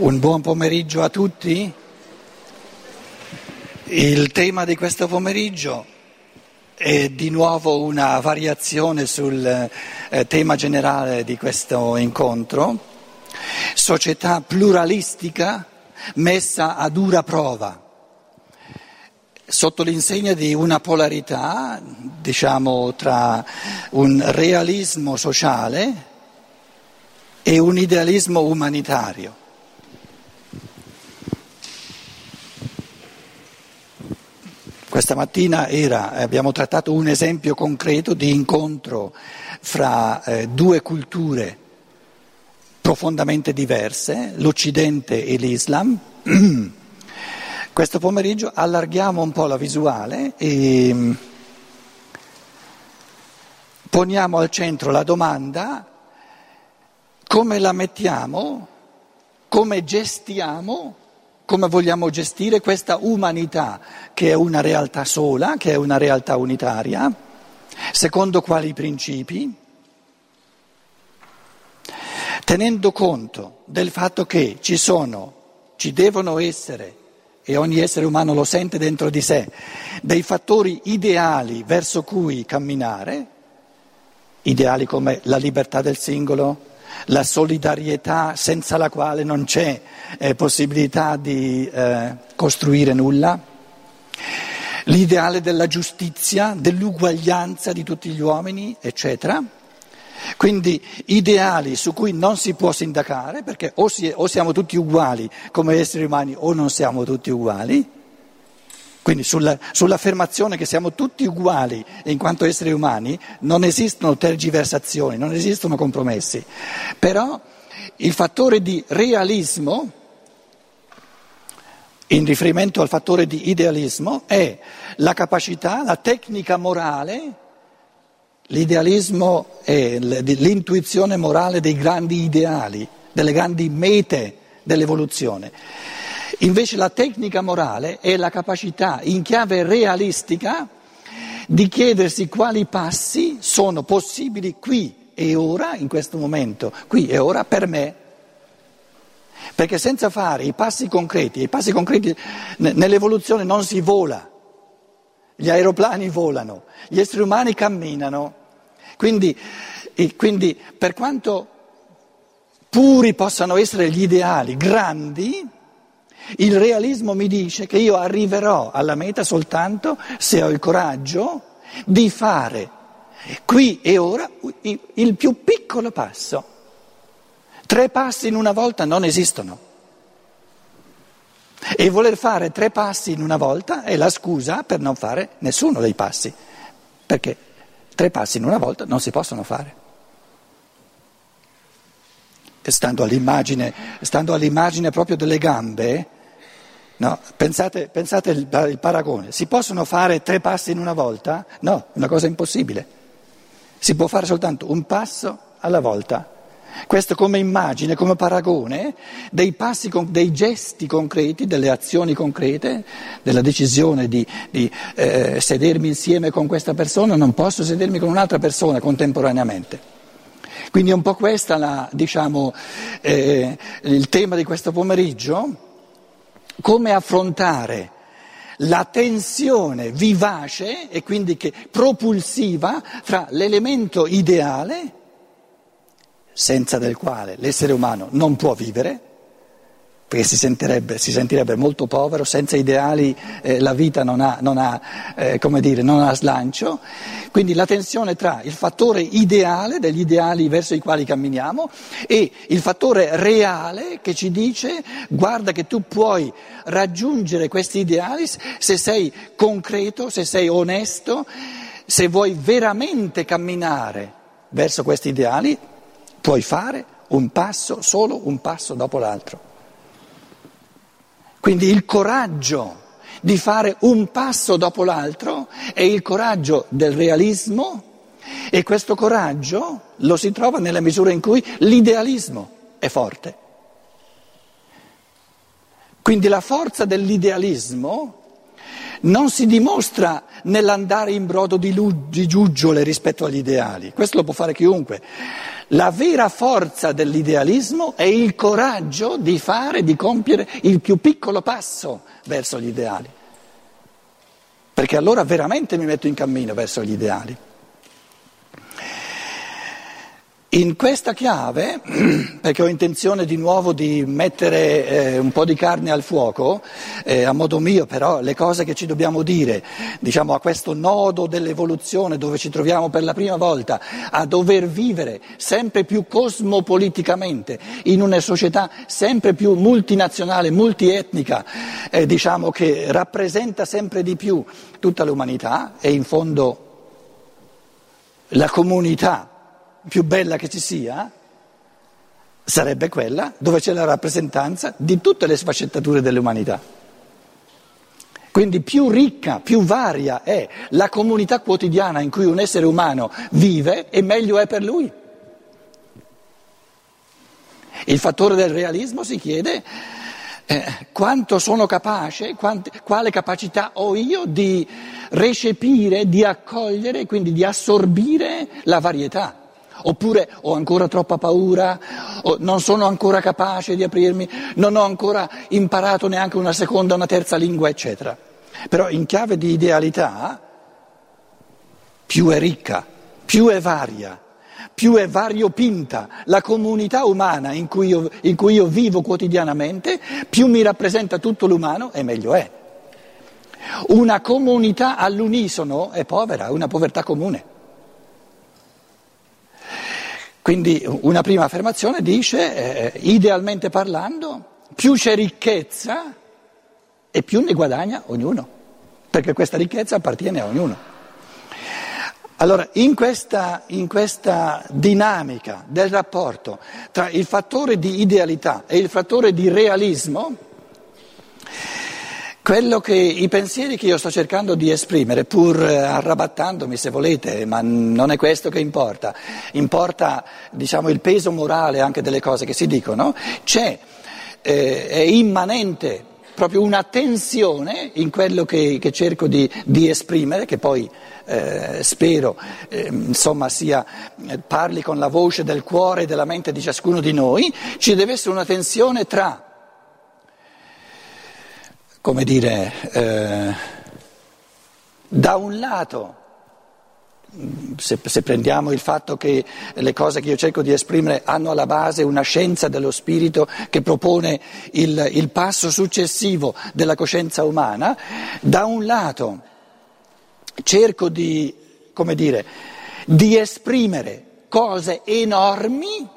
Un buon pomeriggio a tutti. Il tema di questo pomeriggio è di nuovo una variazione sul eh, tema generale di questo incontro, società pluralistica messa a dura prova, sotto l'insegna di una polarità, diciamo, tra un realismo sociale e un idealismo umanitario. Questa mattina era, abbiamo trattato un esempio concreto di incontro fra eh, due culture profondamente diverse, l'Occidente e l'Islam. Questo pomeriggio allarghiamo un po' la visuale e mm, poniamo al centro la domanda come la mettiamo, come gestiamo come vogliamo gestire questa umanità che è una realtà sola, che è una realtà unitaria, secondo quali principi, tenendo conto del fatto che ci sono, ci devono essere, e ogni essere umano lo sente dentro di sé, dei fattori ideali verso cui camminare, ideali come la libertà del singolo, la solidarietà senza la quale non c'è eh, possibilità di eh, costruire nulla, l'ideale della giustizia, dell'uguaglianza di tutti gli uomini, eccetera. Quindi ideali su cui non si può sindacare, perché o, si, o siamo tutti uguali come esseri umani o non siamo tutti uguali. Quindi sulla, sull'affermazione che siamo tutti uguali in quanto esseri umani non esistono tergiversazioni, non esistono compromessi. Però il fattore di realismo, in riferimento al fattore di idealismo, è la capacità, la tecnica morale, l'idealismo è l'intuizione morale dei grandi ideali, delle grandi mete dell'evoluzione. Invece la tecnica morale è la capacità in chiave realistica di chiedersi quali passi sono possibili qui e ora, in questo momento, qui e ora per me. Perché senza fare i passi concreti, i passi concreti nell'evoluzione non si vola, gli aeroplani volano, gli esseri umani camminano. Quindi, quindi per quanto puri possano essere gli ideali grandi, il realismo mi dice che io arriverò alla meta soltanto se ho il coraggio di fare qui e ora il più piccolo passo. Tre passi in una volta non esistono. E voler fare tre passi in una volta è la scusa per non fare nessuno dei passi, perché tre passi in una volta non si possono fare. Stando all'immagine, stando all'immagine proprio delle gambe, No, pensate, pensate il, il, paragone, si possono fare tre passi in una volta? No, una cosa impossibile. Si può fare soltanto un passo alla volta. Questo come immagine, come paragone dei passi, dei gesti concreti, delle azioni concrete, della decisione di, di eh, sedermi insieme con questa persona, non posso sedermi con un'altra persona contemporaneamente. Quindi è un po' questo diciamo, eh, il tema di questo pomeriggio come affrontare la tensione vivace e quindi propulsiva fra l'elemento ideale, senza del quale l'essere umano non può vivere, perché si sentirebbe, si sentirebbe molto povero, senza ideali eh, la vita non ha, non, ha, eh, dire, non ha, slancio, quindi la tensione tra il fattore ideale, degli ideali verso i quali camminiamo, e il fattore reale che ci dice guarda che tu puoi raggiungere questi ideali se sei concreto, se sei onesto, se vuoi veramente camminare verso questi ideali, puoi fare un passo, solo un passo dopo l'altro. Quindi il coraggio di fare un passo dopo l'altro è il coraggio del realismo e questo coraggio lo si trova nella misura in cui l'idealismo è forte. Quindi la forza dell'idealismo non si dimostra nell'andare in brodo di, lu- di giuggiole rispetto agli ideali, questo lo può fare chiunque. La vera forza dell'idealismo è il coraggio di fare, di compiere il più piccolo passo verso gli ideali, perché allora veramente mi metto in cammino verso gli ideali. In questa chiave, perché ho intenzione di nuovo di mettere eh, un po' di carne al fuoco, eh, a modo mio però le cose che ci dobbiamo dire, diciamo a questo nodo dell'evoluzione dove ci troviamo per la prima volta a dover vivere sempre più cosmopoliticamente in una società sempre più multinazionale, multietnica, eh, diciamo che rappresenta sempre di più tutta l'umanità e in fondo la comunità più bella che ci sia sarebbe quella dove c'è la rappresentanza di tutte le sfaccettature dell'umanità. Quindi più ricca, più varia è la comunità quotidiana in cui un essere umano vive e meglio è per lui. Il fattore del realismo si chiede eh, quanto sono capace, quante, quale capacità ho io di recepire, di accogliere, quindi di assorbire la varietà. Oppure ho ancora troppa paura, non sono ancora capace di aprirmi, non ho ancora imparato neanche una seconda, una terza lingua, eccetera. Però in chiave di idealità più è ricca, più è varia, più è variopinta la comunità umana in cui, io, in cui io vivo quotidianamente, più mi rappresenta tutto l'umano e meglio è. Una comunità all'unisono è povera, una povertà comune. Quindi una prima affermazione dice, eh, idealmente parlando, più c'è ricchezza e più ne guadagna ognuno, perché questa ricchezza appartiene a ognuno. Allora, in questa, in questa, dinamica del rapporto tra il fattore di idealità e il fattore di realismo, che, I pensieri che io sto cercando di esprimere, pur eh, arrabattandomi se volete, ma non è questo che importa, importa diciamo, il peso morale anche delle cose che si dicono, c'è, eh, è immanente proprio una tensione in quello che, che cerco di, di, esprimere, che poi eh, spero eh, insomma, sia, parli con la voce del cuore e della mente di ciascuno di noi, ci deve essere una tensione tra come dire, eh, da un lato, se, se, prendiamo il fatto che le cose che io cerco di esprimere hanno alla base una scienza dello spirito che propone il, il passo successivo della coscienza umana, da un lato cerco di, come dire, di esprimere cose enormi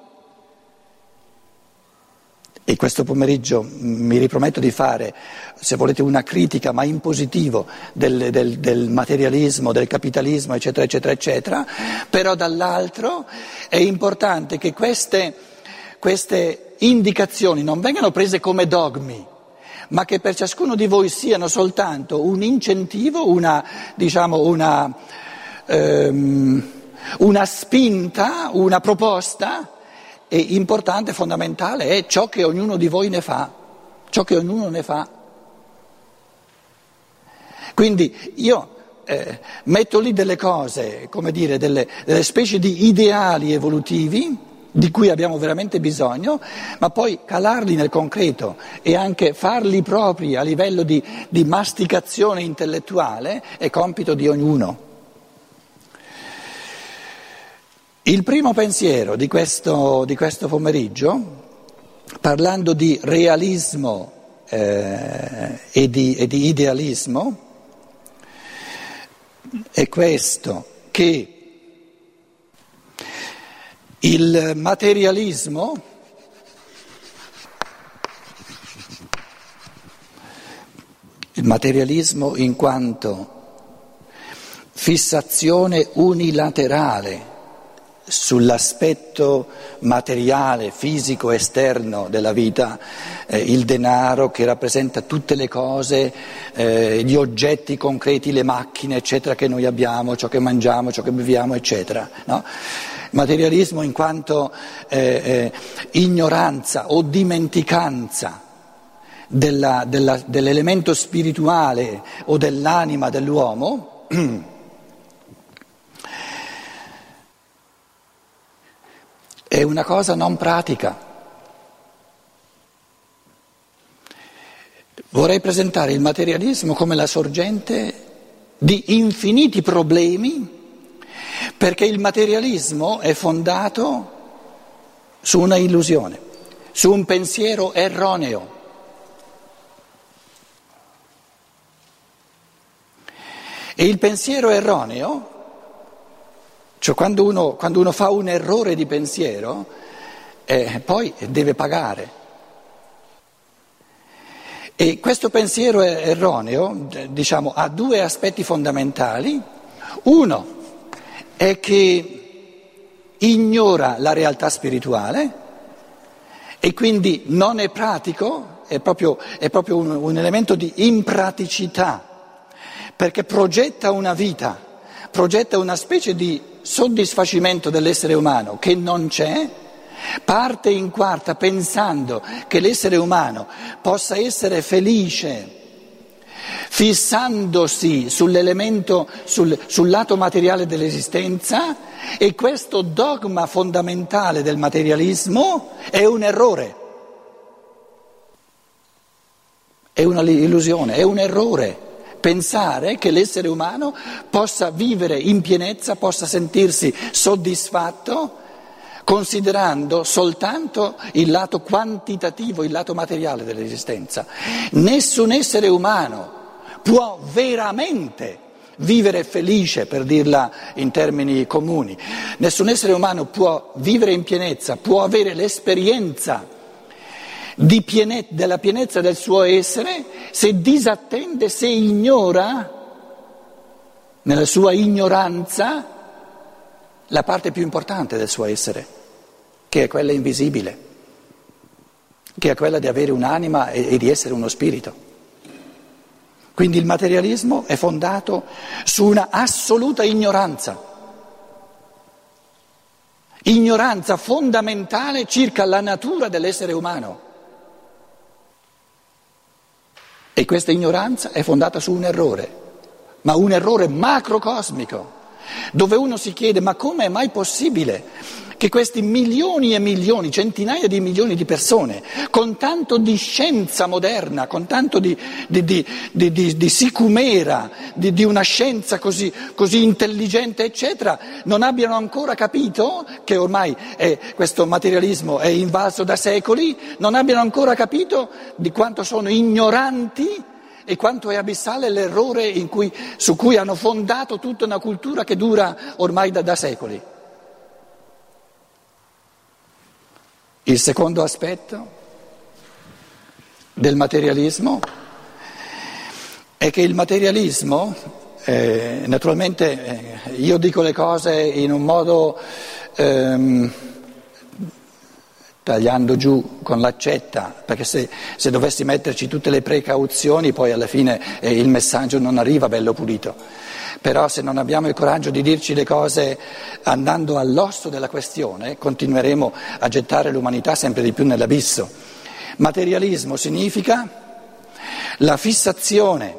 e questo pomeriggio mi riprometto di fare, se volete, una critica, ma in positivo, del, del, del, materialismo, del capitalismo, eccetera, eccetera, eccetera, però dall'altro è importante che queste, queste indicazioni non vengano prese come dogmi, ma che per ciascuno di voi siano soltanto un incentivo, una, diciamo, una, um, una spinta, una proposta e importante, fondamentale è ciò che ognuno di voi ne fa, ciò che ognuno ne fa. Quindi io eh, metto lì delle cose, come dire, delle, delle specie di ideali evolutivi di cui abbiamo veramente bisogno, ma poi calarli nel concreto e anche farli propri a livello di, di masticazione intellettuale è compito di ognuno. Il primo pensiero di questo, di questo pomeriggio, parlando di realismo eh, e, di, e di idealismo, è questo, che il materialismo il materialismo in quanto fissazione unilaterale sull'aspetto materiale, fisico, esterno della vita, eh, il denaro che rappresenta tutte le cose, eh, gli oggetti concreti, le macchine, eccetera, che noi abbiamo, ciò che mangiamo, ciò che beviamo, eccetera. No? Materialismo in quanto eh, eh ignoranza o dimenticanza della, della, dell'elemento spirituale o dell'anima dell'uomo. è una cosa non pratica. Vorrei presentare il materialismo come la sorgente di infiniti problemi perché il materialismo è fondato su una illusione, su un pensiero erroneo. E il pensiero erroneo, cioè quando uno, quando uno fa un errore di pensiero, eh, poi deve pagare. E questo pensiero erroneo, diciamo, ha due aspetti fondamentali. Uno, è che ignora la realtà spirituale e quindi non è pratico, è proprio, è proprio un, un elemento di impraticità, perché progetta una vita, progetta una specie di soddisfacimento dell'essere umano che non c'è, parte in quarta pensando che l'essere umano possa essere felice fissandosi sull'elemento, sul, sul lato materiale dell'esistenza e questo dogma fondamentale del materialismo è un errore, è una illusione, è un errore pensare che l'essere umano possa vivere in pienezza, possa sentirsi soddisfatto considerando soltanto il lato quantitativo, il lato materiale dell'esistenza. Nessun essere umano può veramente vivere felice, per dirla in termini comuni. Nessun essere umano può vivere in pienezza, può avere l'esperienza piene, della pienezza del suo essere se disattende, se ignora, nella sua ignoranza, la parte più importante del suo essere, che è quella invisibile, che è quella di avere un'anima e, e di essere uno spirito. Quindi il materialismo è fondato su una assoluta ignoranza, ignoranza fondamentale circa la natura dell'essere umano. E questa ignoranza è fondata su un errore, ma un errore macrocosmico, dove uno si chiede ma come è mai possibile che questi milioni e milioni, centinaia di milioni di persone, con tanto di scienza moderna, con tanto di, di, di, di sicumera, di, una scienza così, così, intelligente, eccetera, non abbiano ancora capito che ormai è, questo materialismo è invaso da secoli, non abbiano ancora capito di quanto sono ignoranti e quanto è abissale l'errore cui, su cui hanno fondato tutta una cultura che dura ormai da, da secoli. Il secondo aspetto del materialismo è che il materialismo, eh, naturalmente eh, io dico le cose in un modo ehm, tagliando giù con l'accetta, perché se, se, dovessi metterci tutte le precauzioni poi alla fine eh, il messaggio non arriva bello pulito però se non abbiamo il coraggio di dirci le cose andando all'osso della questione, continueremo a gettare l'umanità sempre di più nell'abisso. Materialismo significa la fissazione,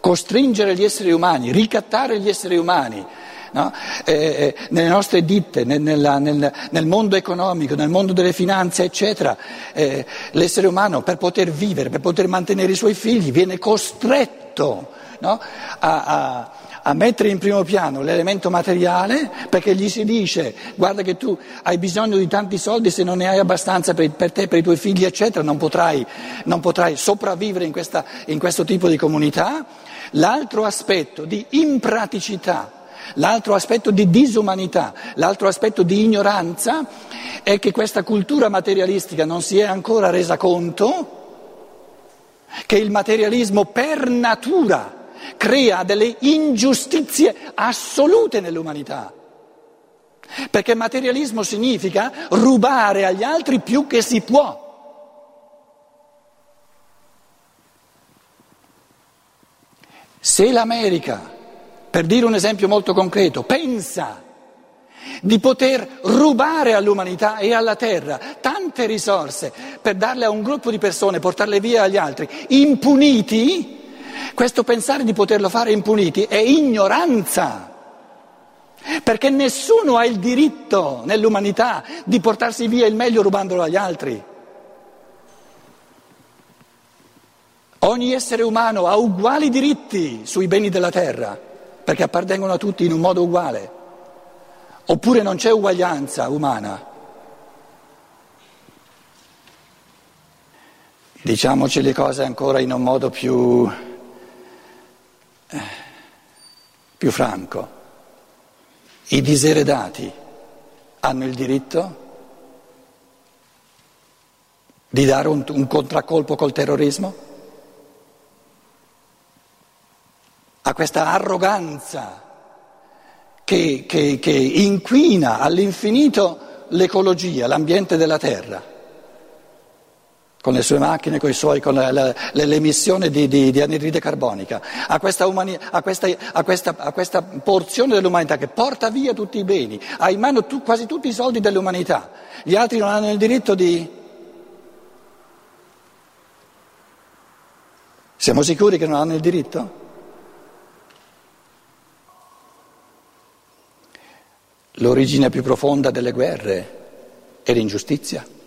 costringere gli esseri umani, ricattare gli esseri umani. No? Eh, eh, nelle nostre ditte, nel, nel, nel, mondo economico, nel mondo delle finanze, eccetera, eh, l'essere umano per poter vivere, per poter mantenere i suoi figli, viene costretto no? a, a, a mettere in primo piano l'elemento materiale perché gli si dice guarda che tu hai bisogno di tanti soldi, se non ne hai abbastanza per, per te, per i tuoi figli, eccetera, non potrai, non potrai sopravvivere in, questa, in questo tipo di comunità. L'altro aspetto di impraticità L'altro aspetto di disumanità, l'altro aspetto di ignoranza è che questa cultura materialistica non si è ancora resa conto che il materialismo per natura crea delle ingiustizie assolute nell'umanità. Perché materialismo significa rubare agli altri più che si può. Se l'America, per dire un esempio molto concreto, pensa di poter rubare all'umanità e alla terra tante risorse per darle a un gruppo di persone, portarle via agli altri, impuniti, questo pensare di poterlo fare impuniti è ignoranza. Perché nessuno ha il diritto nell'umanità di portarsi via il meglio rubandolo agli altri. Ogni essere umano ha uguali diritti sui beni della terra, perché appartengono a tutti in un modo uguale. Oppure non c'è uguaglianza umana. Diciamoci le cose ancora in un modo più, più franco. I diseredati hanno il diritto di dare un, un contraccolpo col terrorismo? a questa arroganza che, che, che inquina all'infinito l'ecologia, l'ambiente della terra con le sue macchine, con, suoi, con la, la, l'emissione di, di, di, anidride carbonica, a questa, umani, a, questa, a, questa, a questa, porzione dell'umanità che porta via tutti i beni, ha in mano tu, quasi tutti i soldi dell'umanità. Gli altri non hanno il diritto di... Siamo sicuri che non hanno il diritto? L'origine più profonda delle guerre è l'ingiustizia.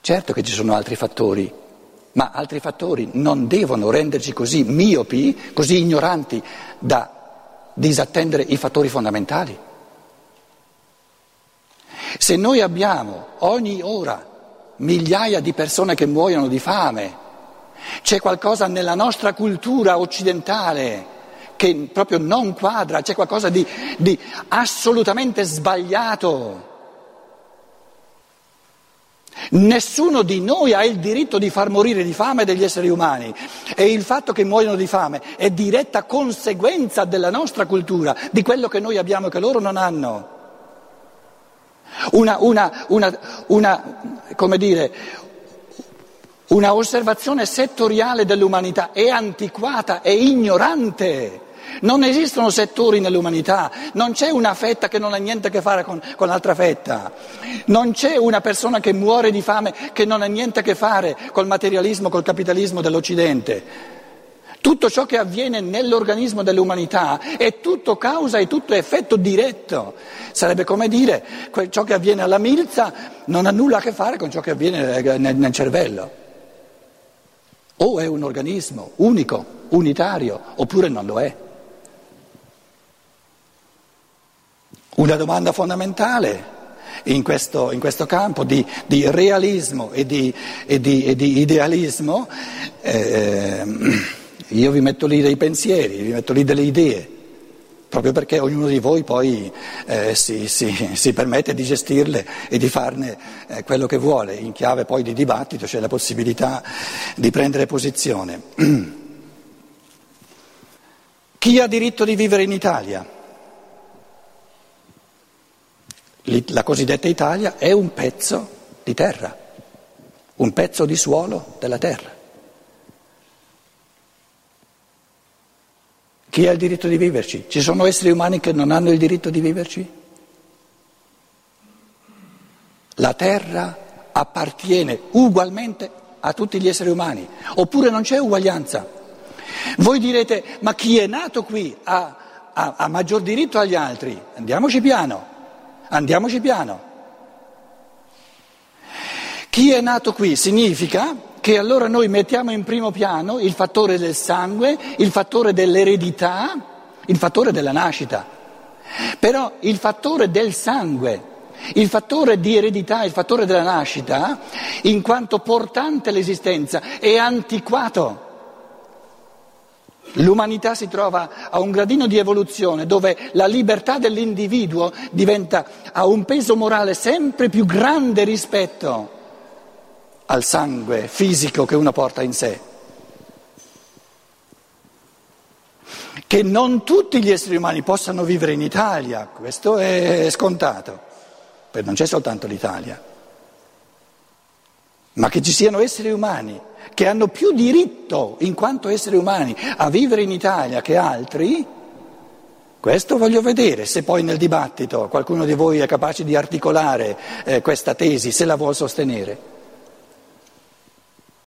Certo che ci sono altri fattori, ma altri fattori non devono renderci così miopi, così ignoranti da disattendere i fattori fondamentali. Se noi abbiamo ogni ora migliaia di persone che muoiono di fame, c'è qualcosa nella nostra cultura occidentale che proprio non quadra, c'è qualcosa di, di assolutamente sbagliato. Nessuno di noi ha il diritto di far morire di fame degli esseri umani e il fatto che muoiono di fame è diretta conseguenza della nostra cultura, di quello che noi abbiamo e che loro non hanno. Una, una, una, una come dire, osservazione settoriale dell'umanità è antiquata, è ignorante. Non esistono settori nell'umanità, non c'è una fetta che non ha niente a che fare con, con l'altra fetta, non c'è una persona che muore di fame che non ha niente a che fare col materialismo, col capitalismo dell'Occidente. Tutto ciò che avviene nell'organismo dell'umanità è tutto causa e tutto effetto diretto. Sarebbe come dire che ciò che avviene alla milza non ha nulla a che fare con ciò che avviene nel cervello. O è un organismo unico, unitario, oppure non lo è. Una domanda fondamentale in questo, in questo campo di, di, realismo e di, e di, e di idealismo, eh, io vi metto lì dei pensieri, vi metto lì delle idee, proprio perché ognuno di voi poi eh, si, si, si, permette di gestirle e di farne eh, quello che vuole. In chiave poi di dibattito c'è la possibilità di prendere posizione. Chi ha diritto di vivere in Italia? La cosiddetta Italia è un pezzo di terra, un pezzo di suolo della terra. Chi ha il diritto di viverci? Ci sono esseri umani che non hanno il diritto di viverci? La terra appartiene ugualmente a tutti gli esseri umani, oppure non c'è uguaglianza. Voi direte, ma chi è nato qui ha, ha, ha maggior diritto agli altri? Andiamoci piano. Andiamoci piano. Chi è nato qui significa che allora noi mettiamo in primo piano il fattore del sangue, il fattore dell'eredità, il fattore della nascita. Però il fattore del sangue, il fattore di eredità, il fattore della nascita, in quanto portante l'esistenza, è antiquato. L'umanità si trova a un gradino di evoluzione dove la libertà dell'individuo diventa, ha un peso morale sempre più grande rispetto al sangue fisico che uno porta in sé. Che non tutti gli esseri umani possano vivere in Italia, questo è scontato, perché non c'è soltanto l'Italia, ma che ci siano esseri umani che hanno più diritto in quanto esseri umani a vivere in Italia che altri, questo voglio vedere, se poi nel dibattito qualcuno di voi è capace di articolare eh, questa tesi, se la vuol sostenere.